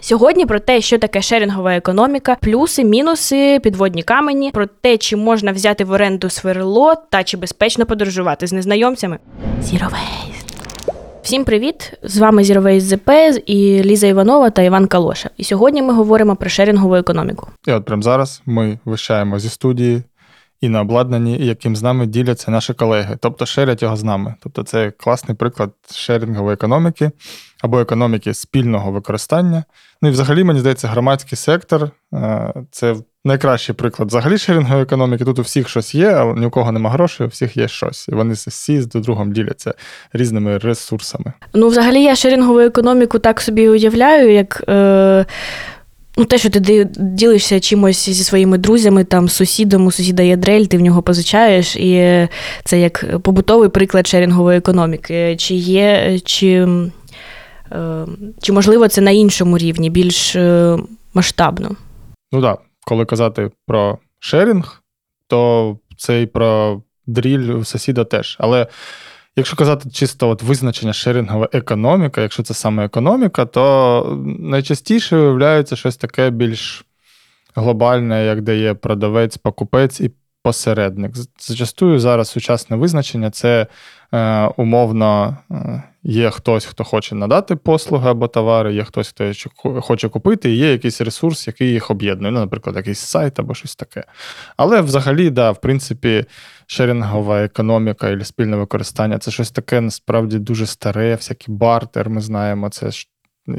Сьогодні про те, що таке шерінгова економіка, плюси, мінуси, підводні камені, про те, чи можна взяти в оренду сверло та чи безпечно подорожувати з незнайомцями. Waste. Всім привіт! З вами Waste ZP і Ліза Іванова та Іван Калоша. І сьогодні ми говоримо про шерінгову економіку. І от прямо зараз ми вищаємо зі студії і на обладнанні, яким з нами діляться наші колеги, тобто шерять його з нами. Тобто, це класний приклад шерінгової економіки або економіки спільного використання. Ну і взагалі, мені здається, громадський сектор е, це найкращий приклад взагалі шерінгової економіки. Тут у всіх щось є, а ні у кого нема грошей, у всіх є щось. І вони всі з другом діляться різними ресурсами. Ну, взагалі, я шерінгову економіку так собі уявляю, як. Е... Ну, те, що ти ділишся чимось зі своїми друзями, там, з сусідом, у сусіда є дрель, ти в нього позичаєш, і це як побутовий приклад шерінгової економіки. Чи є, чи е, чи можливо це на іншому рівні, більш е, масштабно? Ну так, коли казати про шерінг, то це і про дріль у сусіда теж. Але Якщо казати чисто от визначення шерінгова економіка, якщо це саме економіка, то найчастіше виявляється щось таке більш глобальне, як де є продавець, покупець і посередник. Зачастую зараз сучасне визначення це е, умовно е, є хтось, хто хоче надати послуги або товари, є хтось, хто хоче купити, і є якийсь ресурс, який їх об'єднує, ну, наприклад, якийсь сайт або щось таке. Але взагалі, да, в принципі, шерінгова економіка і спільне використання це щось таке насправді дуже старе, всякий бартер, ми знаємо, це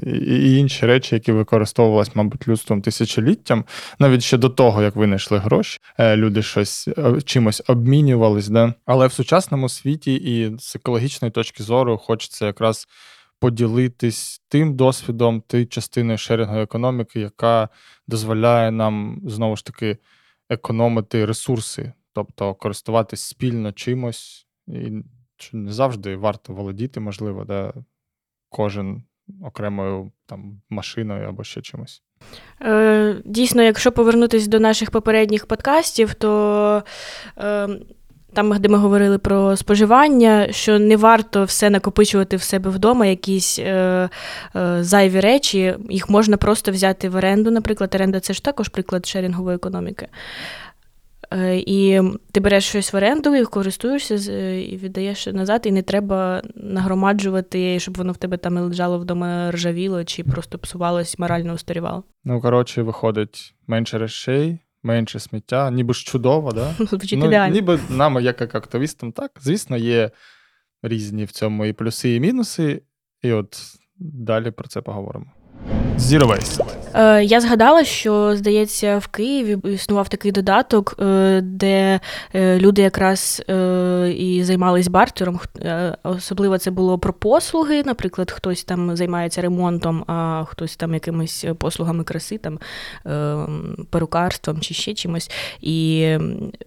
і інші речі, які використовувалися, мабуть, людством тисячоліттям, навіть ще до того, як винайшли гроші, е, люди щось е, чимось обмінювались. Да? Але в сучасному світі і з екологічної точки зору хочеться якраз поділитись тим досвідом, тією частиною шерінгової економіки, яка дозволяє нам знову ж таки економити ресурси, тобто користуватись спільно чимось, і не завжди варто володіти, можливо, да, кожен окремою там машиною або ще чимось. Е, Дійсно, якщо повернутися до наших попередніх подкастів, то е, там, де ми говорили про споживання, що не варто все накопичувати в себе вдома, якісь е, е, зайві речі, їх можна просто взяти в оренду. Наприклад, оренда це ж також приклад шерінгової економіки. Е, і ти береш щось в оренду, і користуєшся е, і віддаєш назад, і не треба нагромаджувати, щоб воно в тебе там лежало вдома ржавіло чи просто псувалось, морально устарівало. Ну, коротше, виходить менше речей, менше сміття, ніби ж чудово, да? Звучить ну, ідеально. Ніби нам, як активістам, так. Звісно, є різні в цьому і плюси, і мінуси. І от далі про це поговоримо. Waste. Е, я згадала, що здається, в Києві існував такий додаток, е, де е, люди якраз і займались бартером. Особливо це було про послуги. Наприклад, хтось там займається ремонтом, а хтось там якимись послугами краси, там перукарством чи ще чимось. І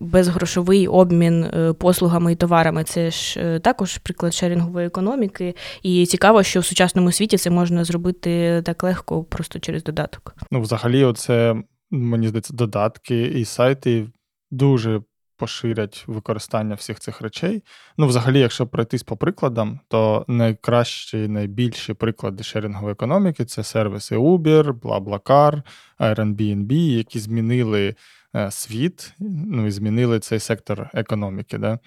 безгрошовий обмін послугами і товарами це ж також приклад шерінгової економіки. І цікаво, що в сучасному світі це можна зробити так легко, просто через додаток. Ну, взагалі, оце, мені здається, додатки і сайти дуже поширять використання всіх цих речей. Ну, взагалі, якщо пройтись по прикладам, то найкращі, найбільші приклади шерінгової економіки це сервіси Uber, BlaBlaCar, Airbnb, які змінили світ, ну і змінили цей сектор економіки. Да?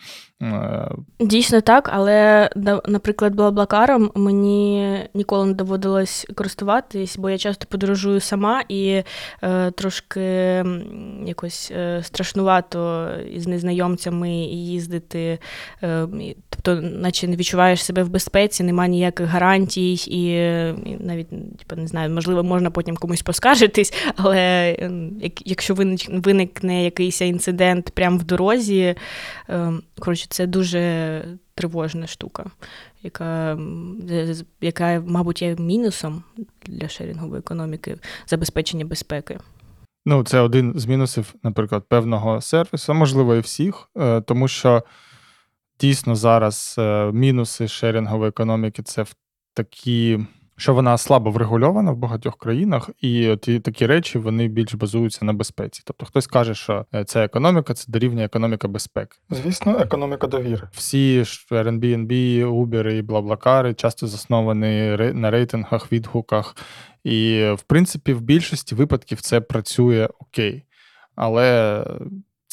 Е, Дійсно так, але, наприклад, Блаблакаром мені ніколи не доводилось користуватись, бо я часто подорожую сама і е, трошки якось е, страшнувато із незнайомцями їздити. Е, тобто, наче не відчуваєш себе в безпеці, немає ніяких гарантій, і, і навіть типу, не знаю, можливо, можна потім комусь поскаржитись, але якщо ви виникне якийсь інцидент прямо в дорозі. Ем, коротше, це дуже тривожна штука, яка, яка, мабуть, є мінусом для шерінгової економіки забезпечення безпеки. Ну, це один з мінусів, наприклад, певного сервісу, можливо, і всіх, е, тому що дійсно зараз е, мінуси шерінгової економіки це в такі що вона слабо врегульована в багатьох країнах, і от такі речі вони більш базуються на безпеці. Тобто хтось каже, що е, це економіка, це дорівнює економіка безпеки. Звісно, економіка довіри. Всі ж Airbnb, Uber і Блаблакари часто засновані на рейтингах, відгуках. І, в принципі, в більшості випадків це працює окей. Але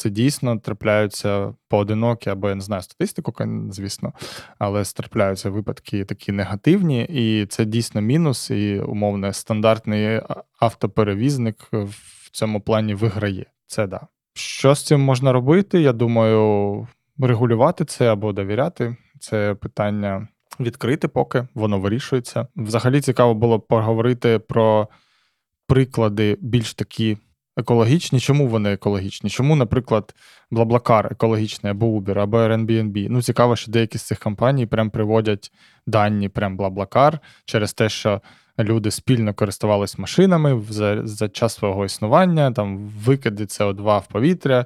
це дійсно трапляються поодинокі, або я не знаю статистику, звісно, але трапляються випадки такі негативні, і це дійсно мінус, і умовно стандартний автоперевізник в цьому плані виграє. Це да. Що з цим можна робити? Я думаю, регулювати це або довіряти. Це питання відкрити, поки воно вирішується. Взагалі цікаво було поговорити про приклади більш такі екологічні. Чому вони екологічні? Чому, наприклад, Блаблакар екологічний або Uber, або Airbnb? Ну, цікаво, що деякі з цих компаній прям приводять дані прям Блаблакар через те, що люди спільно користувались машинами за, за час свого існування, там викиди СО2 в повітря.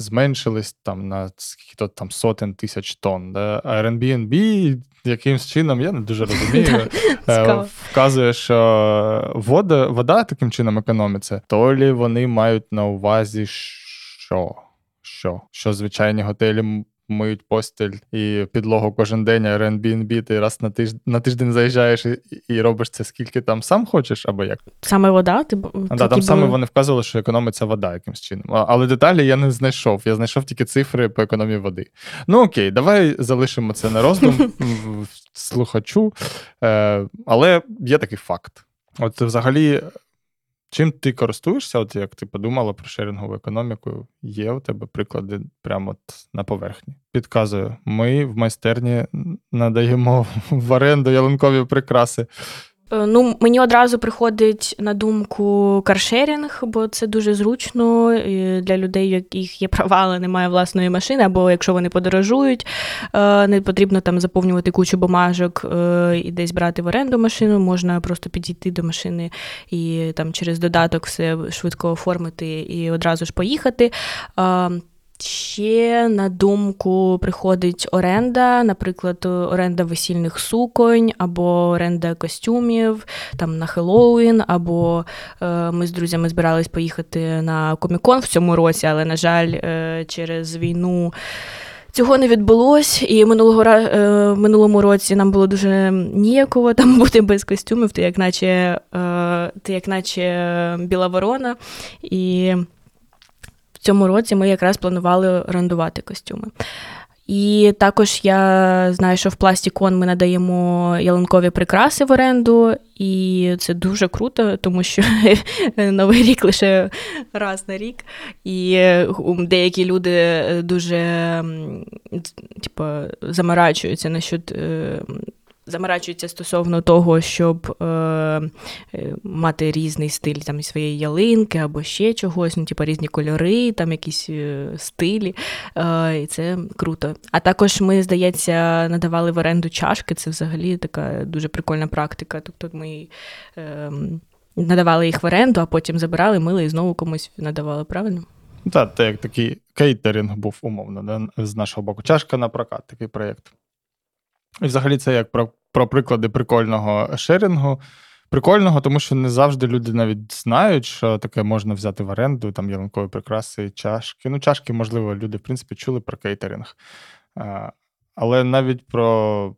Зменшились там на скільки там сотень тисяч тонн. Да? А Airbnb якимсь чином, я не дуже розумію, е, вказує, що вода вода таким чином економиться, то лі вони мають на увазі, що, що, що звичайні готелі миють постіль і підлогу кожен день, а Airbnb ти раз на тиждень на тиждень заїжджаєш і, і робиш це скільки там сам хочеш, або як? Саме вода? Ти, а, да, Там саме вони вказували, що економиться вода якимсь чином. Але деталі я не знайшов. Я знайшов тільки цифри по економії води. Ну окей, давай залишимо це на роздум слухачу. Е, Але є такий факт. От взагалі Чим ти користуєшся, от як ти подумала про шерингову економіку, є у тебе приклади прямо от на поверхні. Підказую, ми в майстерні надаємо в оренду ялинкові прикраси. Е, ну, мені одразу приходить на думку каршерінг, бо це дуже зручно для людей, яких є права, але немає власної машини, або якщо вони подорожують, е, не потрібно там заповнювати кучу бумажок е, і десь брати в оренду машину. Можна просто підійти до машини і там через додаток все швидко оформити і одразу ж поїхати. Ще на думку приходить оренда, наприклад, оренда весільних суконь, або оренда костюмів там на Хеллоуін, або е, ми з друзями збирались поїхати на комікон в цьому році, але, на жаль, е, через війну. Цього не відбулось, і минулого е, минулому році нам було дуже ніяково там бути без костюмів, ти як наче, е, ти як наче біла ворона. І цьому році ми якраз планували орендувати костюми. І також я знаю, що в Пластікон ми надаємо ялинкові прикраси в оренду, і це дуже круто, тому що новий рік лише раз на рік. І деякі люди дуже типу, заморачуються насчет заморачуються стосовно того, щоб е, е, мати різний стиль там своєї ялинки або ще чогось, ну, типу різні кольори, там якісь е, стилі. Е, І це круто. А також ми, здається, надавали в оренду чашки. Це взагалі така дуже прикольна практика. Тобто ми. Е, Надавали їх в оренду, а потім забирали, мили і знову комусь надавали, правильно? Так, як такий кейтеринг був умовно, да? з нашого боку. Чашка на прокат, такий проєкт. І взагалі це як про про приклади прикольного шерінгу. Прикольного, тому що не завжди люди навіть знають, що таке можна взяти в оренду, там ялинкові прикраси, чашки. Ну, чашки, можливо, люди, в принципі, чули про кейтеринг. Але навіть про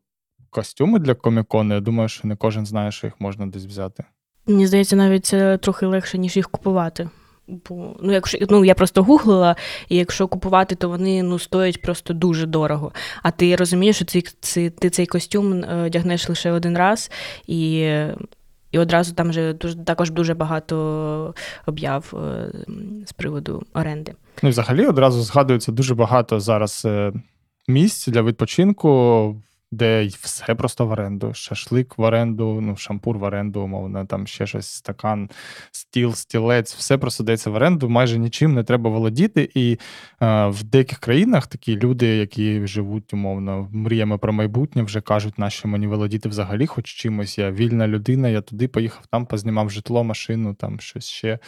костюми для комікону, я думаю, що не кожен знає, що їх можна десь взяти. Мені здається, навіть це трохи легше, ніж їх купувати. Бо ну, якщо ну я просто гуглила, і якщо купувати, то вони ну стоять просто дуже дорого. А ти розумієш, що цей, цей, ти цей костюм е, одягнеш лише один раз, і і одразу там вже дуже також дуже багато об'яв е, з приводу оренди. Ну, взагалі одразу згадується дуже багато зараз е, місць для відпочинку де все просто в оренду. Шашлик в оренду, ну, шампур в оренду, умовно, там ще щось, стакан, стіл, стілець, все просто дається в оренду, майже нічим не треба володіти. І е, в деяких країнах такі люди, які живуть, умовно, мріями про майбутнє, вже кажуть, нащо мені володіти взагалі, хоч чимось. Я вільна людина, я туди поїхав, там познімав житло, машину, там щось ще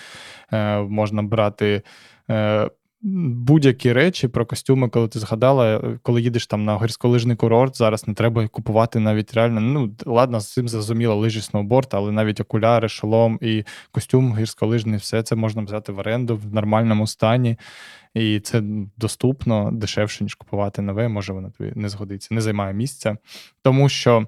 е, можна брати. Е, будь-які речі про костюми, коли ти згадала, коли їдеш там на гірськолижний курорт, зараз не треба купувати навіть реально. Ну, ладно, з цим зрозуміло, лижі сноуборд, але навіть окуляри, шолом і костюм гірськолижний, все це можна взяти в оренду в нормальному стані. І це доступно дешевше, ніж купувати нове, може воно тобі не згодиться, не займає місця. Тому що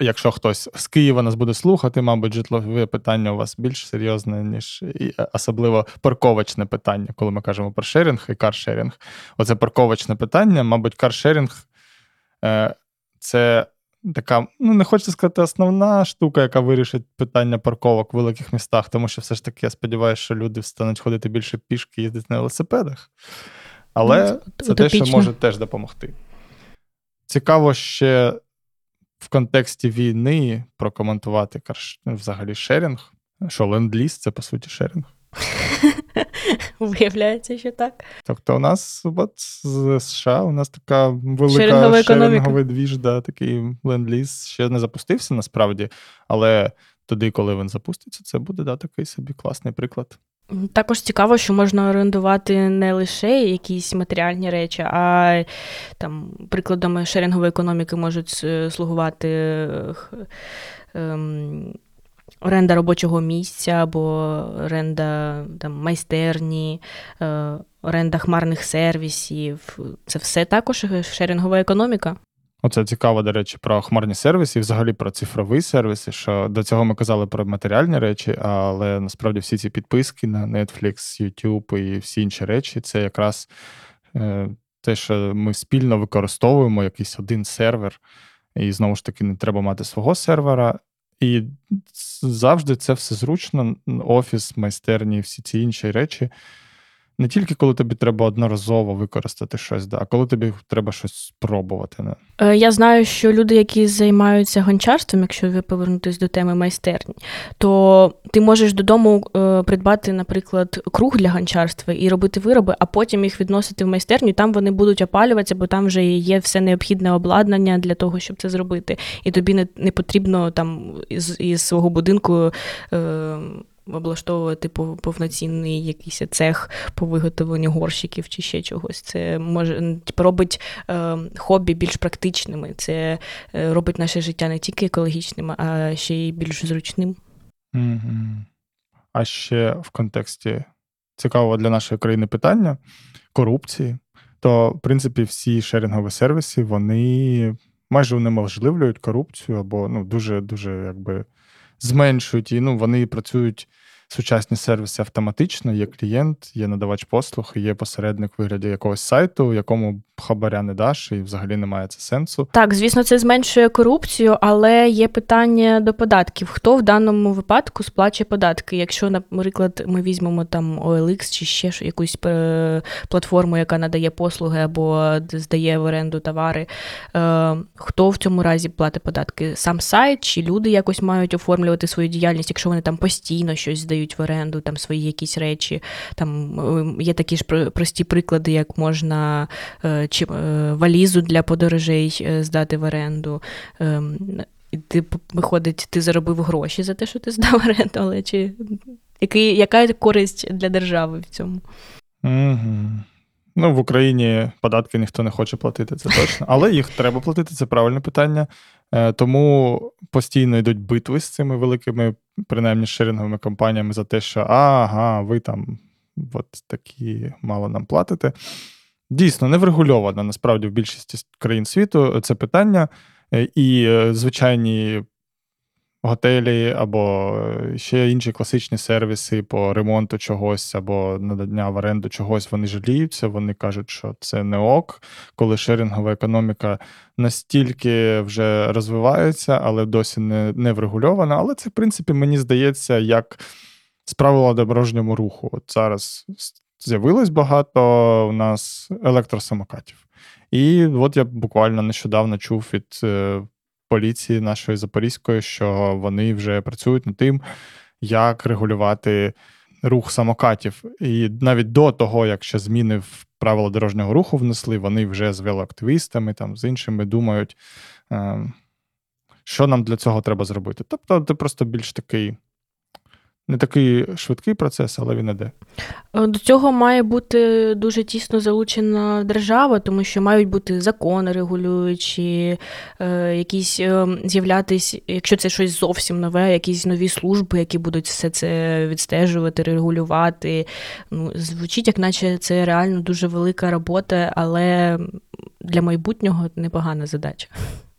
якщо хтось з Києва нас буде слухати, мабуть, житлове питання у вас більш серйозне, ніж е, особливо парковочне питання, коли ми кажемо про шерінг і каршерінг. Оце парковочне питання, мабуть, каршерінг е, це така, ну не хочу сказати, основна штука, яка вирішить питання парковок в великих містах, тому що все ж таки я сподіваюся, що люди стануть ходити більше пішки, їздити на велосипедах. Але ну, це, це те, що може теж допомогти. Цікаво ще в контексті війни прокоментувати карш... взагалі шерінг. Що ленд-ліз це по суті шерінг. Виявляється, що так. Тобто, у нас от з США у нас така велика шеринговий двіж, да, такий ленд-ліз ще не запустився насправді, але тоді, коли він запуститься, це буде да, такий собі класний приклад. Також цікаво, що можна орендувати не лише якісь матеріальні речі, а там прикладами шерингової економіки можуть слугувати ем, оренда робочого місця або оренда там, майстерні, е, оренда хмарних сервісів. Це все також шерінгова економіка. Оце цікаво, до речі, про хмарні сервіси і взагалі про цифрові сервіси. Що до цього ми казали про матеріальні речі, але насправді всі ці підписки на Netflix, YouTube і всі інші речі це якраз е, те, що ми спільно використовуємо якийсь один сервер, і знову ж таки не треба мати свого сервера. І завжди це все зручно. Офіс, майстерні, всі ці інші речі. Не тільки коли тобі треба одноразово використати щось, да, а коли тобі треба щось спробувати. Не? Я знаю, що люди, які займаються гончарством, якщо ви повернутись до теми майстерні, то ти можеш додому е, придбати, наприклад, круг для гончарства і робити вироби, а потім їх відносити в майстерню, там вони будуть опалюватися, бо там вже є все необхідне обладнання для того, щоб це зробити. І тобі не не потрібно там із, із свого будинку. Е, облаштовувати повноцінний якийсь цех по виготовленню горщиків чи ще чогось. Це може типу, робить е, хобі більш практичними. Це е, робить наше життя не тільки екологічним, а ще й більш зручним. Mm-hmm. А ще в контексті цікавого для нашої країни питання корупції. То, в принципі, всі шерінгові сервіси вони майже унеможливлюють корупцію або ну, дуже дуже якби зменшують і ну, вони працюють сучасні сервіси автоматично, є клієнт, є надавач послуг, є посередник вигляді якогось сайту, якому хабаря не даш, і взагалі немає це сенсу. Так, звісно, це зменшує корупцію, але є питання до податків. Хто в даному випадку сплачує податки? Якщо, наприклад, ми візьмемо там OLX чи ще якусь е, платформу, яка надає послуги або здає в оренду товари, е, хто в цьому разі платить податки? Сам сайт чи люди якось мають оформлювати свою діяльність, якщо вони там постійно щось здають? Здають в оренду там свої якісь речі. Там ем, Є такі ж прості приклади, як можна е, чи е, валізу для подорожей е, здати в оренду. Ем, і ти виходить, ти заробив гроші за те, що ти здав оренду, але чи який, яка користь для держави в цьому? Угу. Ну, в Україні податки ніхто не хоче платити, це точно. Але їх треба платити, це правильне питання. Е, тому постійно йдуть битви з цими великими, принаймні шеринговими компаніями за те, що ага, ви там от такі мало нам платите. Дійсно, не врегульовано насправді в більшості країн світу це питання. Е, і е, звичайні готелі або е, ще інші класичні сервіси по ремонту чогось або надання в оренду чогось, вони жаліються, вони кажуть, що це не ок, коли шерінгова економіка настільки вже розвивається, але досі не не врегульована. Але це, в принципі, мені здається, як з правила дорожньому руху. От зараз з'явилось багато у нас електросамокатів. І от я буквально нещодавно чув від е, поліції нашої Запорізької, що вони вже працюють над тим, як регулювати рух самокатів. І навіть до того, як ще зміни в правила дорожнього руху внесли, вони вже з велоактивістами, там, з іншими думають, ем, що нам для цього треба зробити. Тобто, ти просто більш такий. Не такий швидкий процес, але він іде. Е, до цього має бути дуже тісно залучена держава, тому що мають бути закони регулюючі, е, якісь е, з'являтись, якщо це щось зовсім нове, якісь нові служби, які будуть все це відстежувати, регулювати. Ну, Звучить, як наче це реально дуже велика робота, але для майбутнього непогана задача.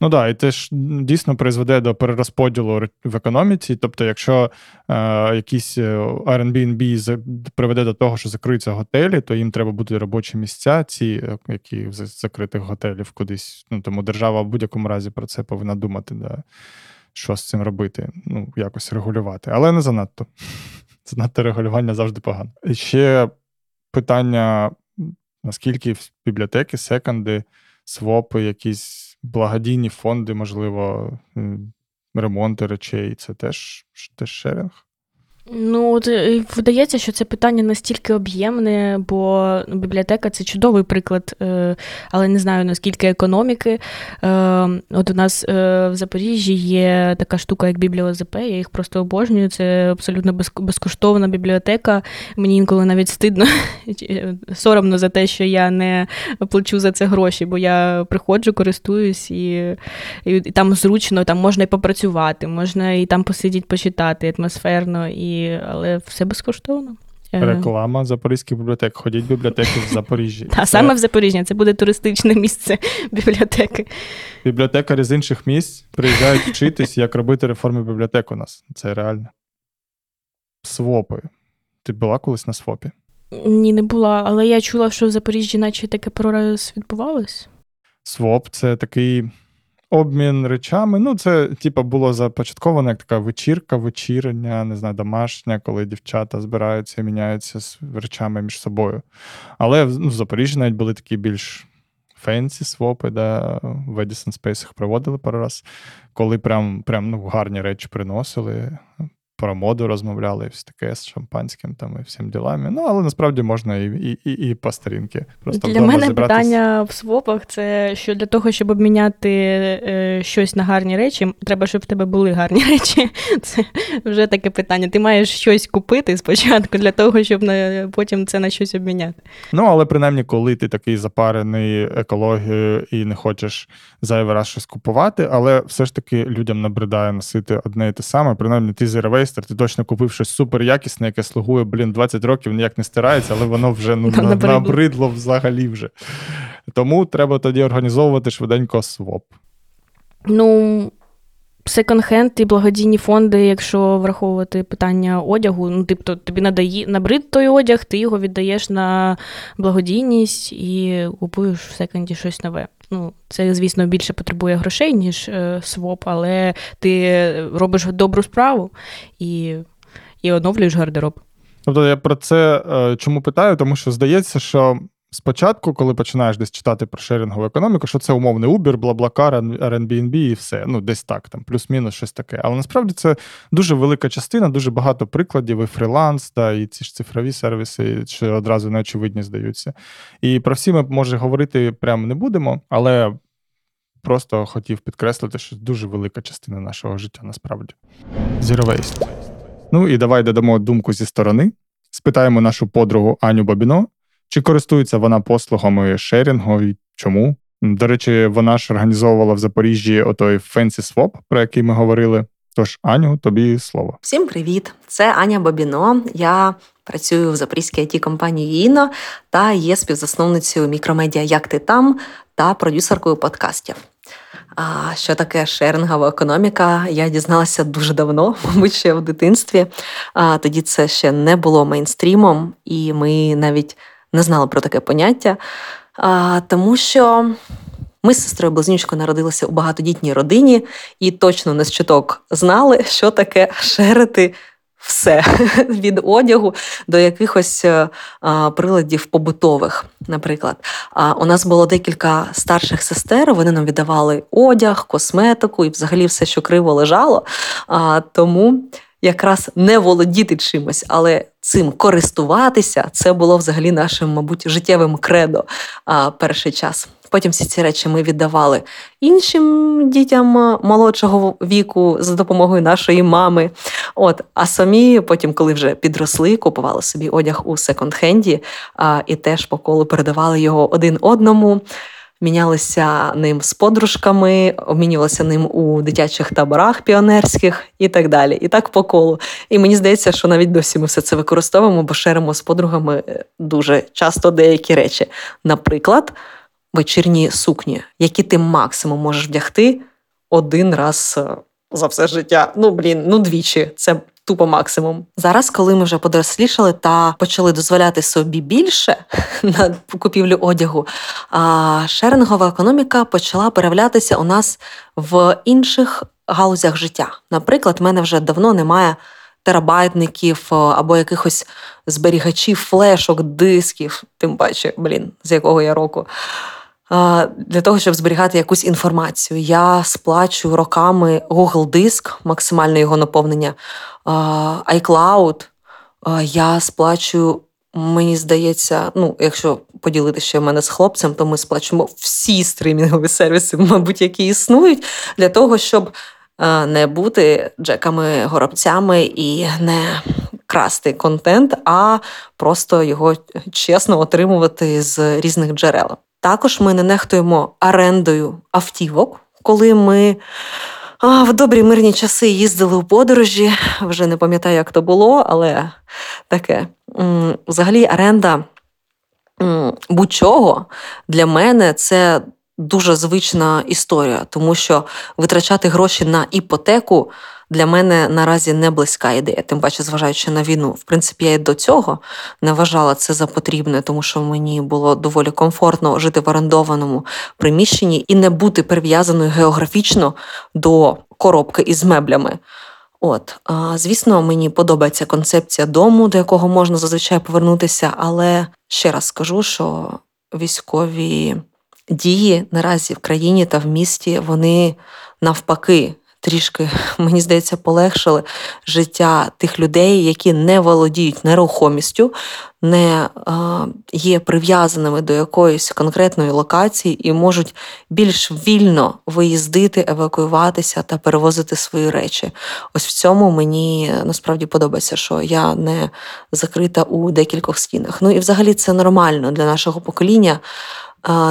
Ну да, і це ж дійсно призведе до перерозподілу в економіці. Тобто, якщо е, якісь е, Airbnb приведе до того, що закриються готелі, то їм треба бути робочі місця, ці е, які з закритих готелів кудись. Ну тому держава в будь-якому разі про це повинна думати, да, що з цим робити, ну якось регулювати, але не занадто. Занадто регулювання завжди погано. І ще питання: наскільки бібліотеки, секонди, свопи, якісь благодійні фонди, можливо, ремонти речей це теж, теж шеринг. Ну, от е, видається, що це питання настільки об'ємне, бо ну, бібліотека це чудовий приклад, е, але не знаю наскільки економіки. Е, от у нас в Запоріжжі є така штука, як бібліозп, я їх просто обожнюю. Це абсолютно безкоштовна бібліотека. Мені інколи навіть стидно, соромно за те, що я не плачу за це гроші, бо я приходжу, користуюсь і, і там зручно, там можна і попрацювати, можна і там посидіти, почитати атмосферно. і але все безкоштовно. Е, Реклама Запорізьких бібліотек. Ходіть в бібліотеки в Запоріжжі. Так, саме в Запоріжжі. Це буде туристичне місце бібліотеки. Бібліотекарі з інших місць приїжджають вчитись, як робити реформи бібліотек у нас. Це реально. Свопи. Ти була колись на свопі? Ні, не була, але я чула, що в Запоріжжі, наче таке прораз відбувалось. Своп це такий Обмін речами. Ну, це, типа, було започатковано як така вечірка, вечірня, не знаю, домашня, коли дівчата збираються і міняються з речами між собою. Але ну, в Запоріжжі навіть були такі більш фенсі свопи, де в Edison Space проводили пару раз, коли прям прям ну, гарні речі приносили про моду розмовляли, і все таке з шампанським там і всім ділами. Ну, але насправді можна і і, і, і по сторінки. Просто Для мене зібратись. питання в свопах це що для того, щоб обміняти е, щось на гарні речі, треба, щоб в тебе були гарні речі. Це вже таке питання. Ти маєш щось купити спочатку для того, щоб на, потім це на щось обміняти. Ну, але принаймні, коли ти такий запарений екологією і не хочеш зайвий раз щось купувати, але все ж таки людям набридає носити одне і те саме, принаймні ти зірвей майстер, ти точно купив щось супер якісне, яке слугує, блін, 20 років ніяк не стирається, але воно вже ну, набридло взагалі вже. Тому треба тоді організовувати швиденько своп. Ну, секонд-хенд і благодійні фонди, якщо враховувати питання одягу, ну, тобто тобі надає набрид той одяг, ти його віддаєш на благодійність і купуєш в секонді щось нове. Ну, Це, звісно, більше потребує грошей, ніж е, своп, але ти робиш добру справу і, і оновлюєш гардероб. Тобто я про це е, чому питаю? Тому що здається, що спочатку, коли починаєш десь читати про шерінгову економіку, що це умовний Uber, Блаблакар, Airbnb і все. Ну, десь так, там, плюс-мінус щось таке. Але насправді це дуже велика частина, дуже багато прикладів, і фріланс, да, і ці ж цифрові сервіси, що одразу неочевидні здаються. І про всі ми, може, говорити прямо не будемо, але. Просто хотів підкреслити, що дуже велика частина нашого життя насправді. Zero waste. Ну і давай додамо думку зі сторони. Спитаємо нашу подругу Аню Бабіно, чи користується вона послугами шерінгу і чому? До речі, вона ж організовувала в Запоріжжі отой Fancy Swap, про який ми говорили. Тож, Аню, тобі слово. Всім привіт! Це Аня Бабіно. Я працюю в запорізькій it компанії Іно та є співзасновницею мікромедіа Як ти там та продюсеркою подкастів. А що таке шерингова економіка? Я дізналася дуже давно, мабуть, ще в дитинстві. А Тоді це ще не було мейнстрімом, і ми навіть не знала про таке поняття, тому що ми з сестрою близнючкою народилися у багатодітній родині і точно не з чуток знали, що таке шерити. Все від одягу до якихось е, а, приладів побутових, наприклад. А у нас було декілька старших сестер. Вони нам віддавали одяг, косметику і взагалі все, що криво лежало. А, Тому якраз не володіти чимось, але цим користуватися це було взагалі нашим, мабуть, життєвим кредо а, перший час. Потім всі ці речі ми віддавали іншим дітям молодшого віку за допомогою нашої мами. От, А самі потім, коли вже підросли, купували собі одяг у секонд-хенді а, і теж по колу передавали його один одному мінялися ним з подружками, обмінювалися ним у дитячих таборах піонерських і так далі. І так по колу. І мені здається, що навіть досі ми все це використовуємо, бо шеримо з подругами е, дуже часто деякі речі. Наприклад, вечірні сукні, які ти максимум можеш вдягти один раз е, за все життя. Ну, блін, ну двічі. Це тупо максимум. Зараз, коли ми вже подорослішали та почали дозволяти собі більше на купівлю одягу, шерингова економіка почала переявлятися у нас в інших галузях життя. Наприклад, в мене вже давно немає. Терабайтників або якихось зберігачів, флешок, дисків, тим паче, блін, з якого я року для того, щоб зберігати якусь інформацію. Я сплачую роками Google Диск, максимальне його наповнення, iCloud. Я сплачую, мені здається, ну, якщо поділити ще в мене з хлопцем, то ми сплачуємо всі стрімінгові сервіси, мабуть, які існують, для того, щоб не бути джеками-горобцями і не красти контент, а просто його чесно отримувати з різних джерел. Також ми не нехтуємо орендою автівок, коли ми а, в добрі мирні часи їздили у подорожі. Вже не пам'ятаю, як то було, але таке. Взагалі, оренда будь-чого для мене це дуже звична історія, тому що витрачати гроші на іпотеку для мене наразі не близька ідея, тим паче, зважаючи на війну. В принципі, я і до цього не вважала це за потрібне, тому що мені було доволі комфортно жити в орендованому приміщенні і не бути прив'язаною географічно до коробки із меблями. От, звісно, мені подобається концепція дому, до якого можна зазвичай повернутися, але ще раз скажу, що військові дії наразі в країні та в місті вони навпаки трішки, мені здається, полегшили життя тих людей, які не володіють нерухомістю, не є прив'язаними до якоїсь конкретної локації і можуть більш вільно виїздити, евакуюватися та перевозити свої речі. Ось в цьому мені насправді подобається, що я не закрита у декількох стінах. Ну і взагалі це нормально для нашого покоління.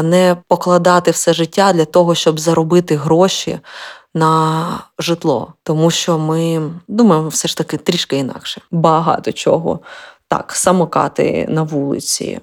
Не покладати все життя для того, щоб заробити гроші на житло, тому що ми думаємо, все ж таки трішки інакше. Багато чого. Так, самокати на вулиці,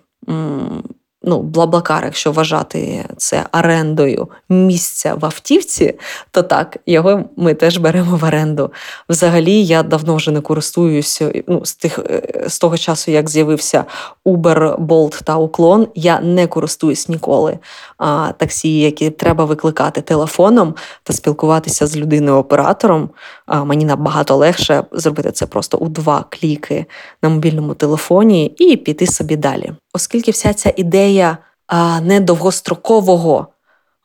ну, Блаблакар, якщо вважати це орендою місця в автівці, то так, його ми теж беремо в оренду. Взагалі, я давно вже не користуюся ну, з тих е, з того часу, як з'явився Uber, Bolt та Уклон, я не користуюсь ніколи. А таксі, які треба викликати телефоном та спілкуватися з людиною-оператором, а, мені набагато легше зробити це просто у два кліки на мобільному телефоні і піти собі далі. Оскільки вся ця ідея а, не довгострокового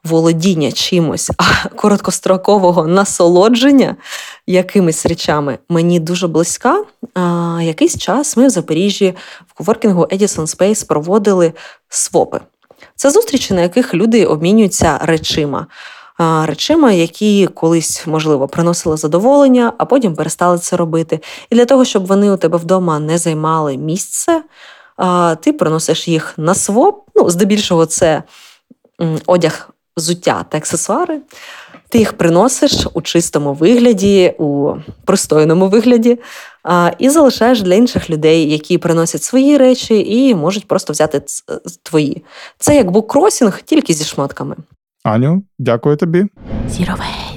володіння чимось, а короткострокового насолодження якимись речами мені дуже близька. А, Якийсь час ми в Запоріжжі в коворкінгу Edison Space проводили свопи. Це зустрічі, на яких люди обмінюються речима. Речима, які колись, можливо, приносили задоволення, а потім перестали це робити. І для того, щоб вони у тебе вдома не займали місце, ти приносиш їх на своп. Ну, здебільшого, це одяг, взуття та аксесуари. Ти їх приносиш у чистому вигляді, у пристойному вигляді, і залишаєш для інших людей, які приносять свої речі і можуть просто взяти твої. Це як буккросінг, тільки зі шмотками. Аню, дякую тобі. Зіровей.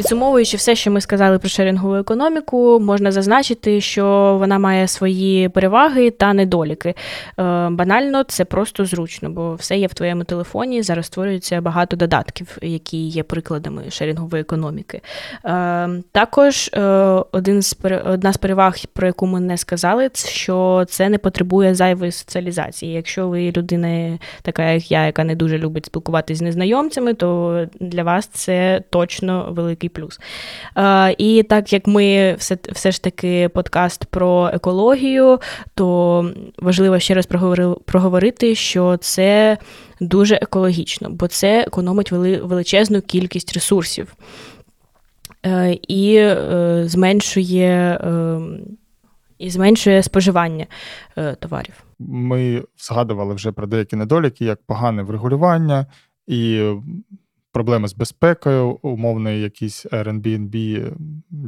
Підсумовуючи все, що ми сказали про шерінгову економіку, можна зазначити, що вона має свої переваги та недоліки. Е, банально, це просто зручно, бо все є в твоєму телефоні. Зараз створюється багато додатків, які є прикладами шерінгової економіки. Е, також е, один з одна з переваг, про яку ми не сказали, що це не потребує зайвої соціалізації. Якщо ви людина, така як я, яка не дуже любить спілкуватися з незнайомцями, то для вас це точно великий плюс. І так як ми все все ж таки подкаст про екологію, то важливо ще раз проговорити, що це дуже екологічно, бо це економить величезну кількість ресурсів е, і е, зменшує. Ем, і зменшує споживання е, товарів. Ми згадували вже про деякі недоліки, як погане врегулювання і проблеми з безпекою, умовний якийсь Airbnb,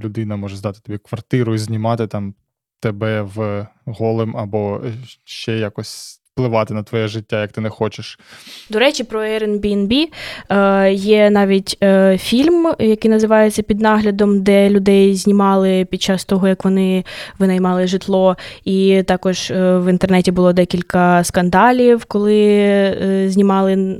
людина може здати тобі квартиру і знімати там тебе в голим або ще якось впливати на твоє життя, як ти не хочеш. До речі, про Airbnb е, є навіть е, фільм, який називається Під наглядом, де людей знімали під час того, як вони винаймали житло. І також е, в інтернеті було декілька скандалів, коли е, знімали,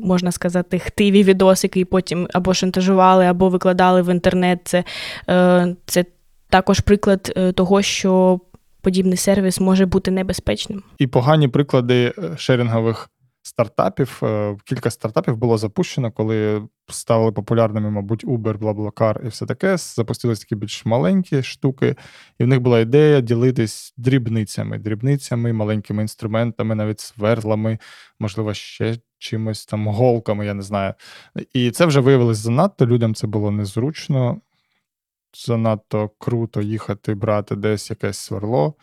можна сказати, хтиві відосики, і потім або шантажували, або викладали в інтернет. Це, е, Це також приклад е, того, що подібний сервіс може бути небезпечним. І погані приклади е, шерінгових стартапів. Е, кілька стартапів було запущено, коли ставили популярними, мабуть, Uber, BlaBlaCar і все таке. Запустились такі більш маленькі штуки, і в них була ідея ділитись дрібницями, дрібницями, маленькими інструментами, навіть сверлами, можливо, ще. Чимось там голками, я не знаю. І це вже виявилось занадто. Людям це було незручно занадто круто їхати, брати десь якесь сверло.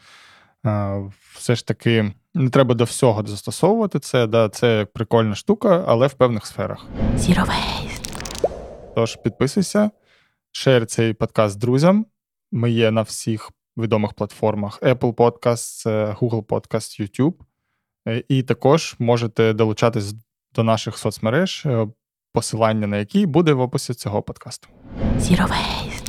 Все ж таки, не треба до всього застосовувати це. Да, Це прикольна штука, але в певних сферах. Zero waste. Тож підписуйся, шер цей подкаст друзям. Ми є на всіх відомих платформах: Apple Podcast, Google Podcast, YouTube. Е, і також можете долучатись до наших соцмереж, е, посилання на які буде в описі цього подкасту. Zero waste.